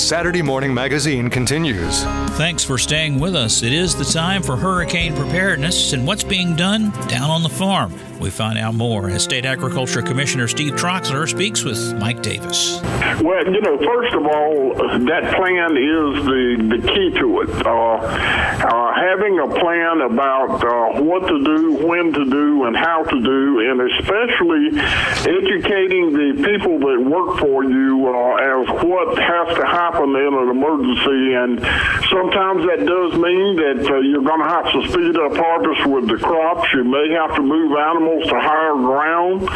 Saturday Morning Magazine continues. Thanks for staying with us. It is the time for hurricane preparedness and what's being done down on the farm. We find out more as State Agriculture Commissioner Steve Troxler speaks with Mike Davis. Well, you know, first of all, that plan is the, the key to it. Uh, having a plan about uh, what to do, when to do, and how to do, and especially educating the people that work for you uh, as what has to happen in an emergency. And sometimes that does mean that uh, you're going to have to speed up harvest with the crops. You may have to move animals to higher ground.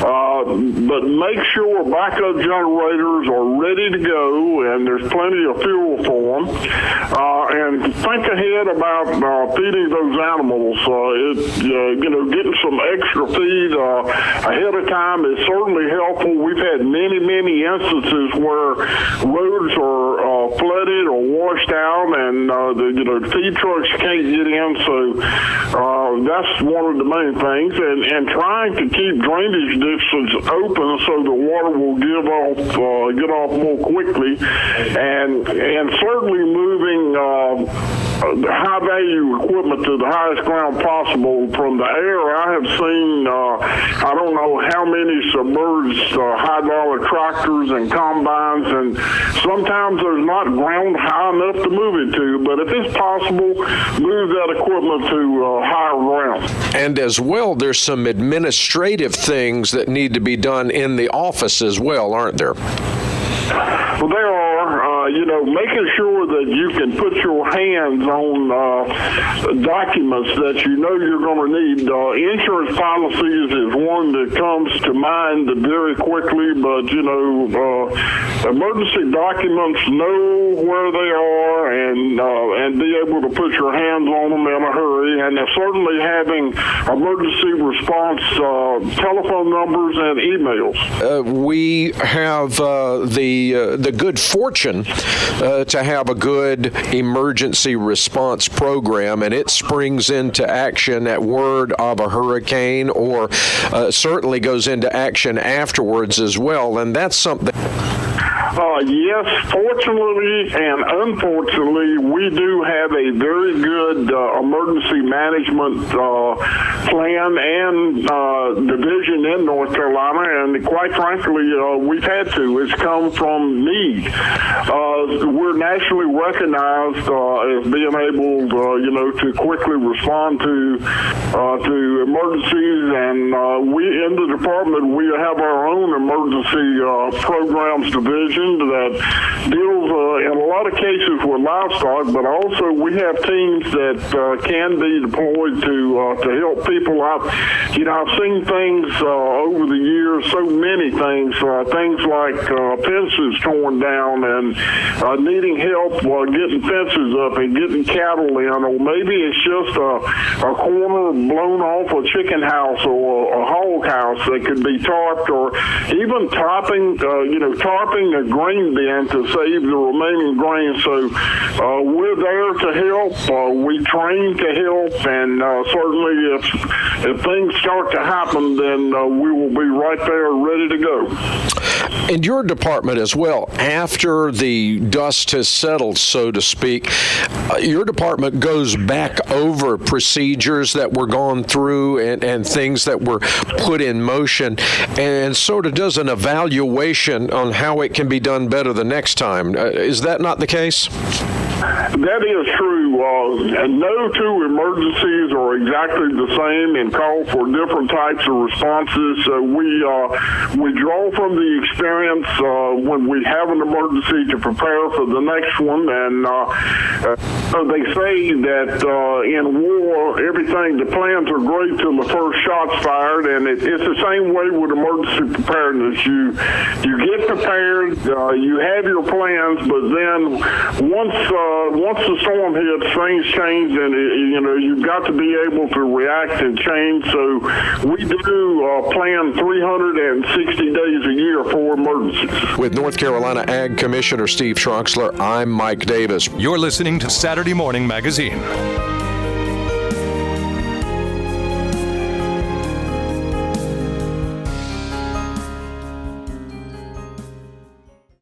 Uh, but make sure backup generators are ready to go and there's plenty of fuel for them. Uh, and think ahead about uh, feeding those animals. Uh, it, uh, you know, getting some extra feed uh, ahead of time is certainly helpful. We've had many, many instances where roads are flooded or washed out, and the you know feed trucks can't get in. So that's one of the main things. And and, trying to keep drainage ditches open so the water will give off uh, get off more quickly, and and certainly moving. Uh, high value equipment to the highest ground possible from the air. I have seen, I don't know how many submerged uh, high dollar tractors and combines, and sometimes there's not ground high enough to move it to. But if it's possible, move that equipment to uh, higher ground. And as well, there's some administrative things that need to be done in the office as well, aren't there? Well, there are you know, making sure that you can put your hands on uh, documents that you know you're going to need. Uh, insurance policies is one that comes to mind very quickly, but you know, uh, emergency documents know where they are and uh, and be able to put your hands on them in a hurry. And certainly having emergency response uh, telephone numbers and emails. Uh, we have the the good fortune uh, to have a good emergency response program, and it springs into action at word of a hurricane, or uh, certainly goes into action afterwards as well. And that's something. Uh, yes, fortunately and unfortunately, we do have a very good uh, emergency management uh, plan and uh, division in North Carolina, and quite frankly, uh, we've had to. It's come from need. Uh, we're nationally recognized as being able, you know, to quickly respond to to emergencies, and we in the department we have our own emergency programs division that deals uh, in a lot of cases with livestock, but also we have teams that uh, can be deployed to uh, to help people out. You know, I've seen things uh, over the years, so many things, uh, things like uh, fences torn down and needing help getting fences up and getting cattle in, or maybe it's just a, a corner blown off a chicken house or a hog house that could be tarped, or even topping, you know, tarping a grain bin to save the remaining grain. So uh, we're there to help. Uh, we train to help, and uh, certainly if if things start to happen, then uh, we will be right there ready to go. And your department as well, after the dust has settled, so to speak, uh, your department goes back over procedures that were gone through and, and things that were put in motion and sort of does an evaluation on how it can be done better the next time. Uh, is that not the case? That is true. Uh, no two emergencies are exactly the same and call for different types of responses. So we uh, we draw from the experience uh, when we have an emergency to prepare for the next one. And uh, uh, they say that uh, in war, everything the plans are great till the first shot's fired, and it, it's the same way with emergency preparedness. You you get prepared, you have your plans, but then once uh, once the storm hits, things change, and it, you know you've got to be able to react and change. So we do uh, plan 360 days a year for emergencies. With North Carolina Ag Commissioner Steve Troxler, I'm Mike Davis. You're listening to Saturday Morning Magazine.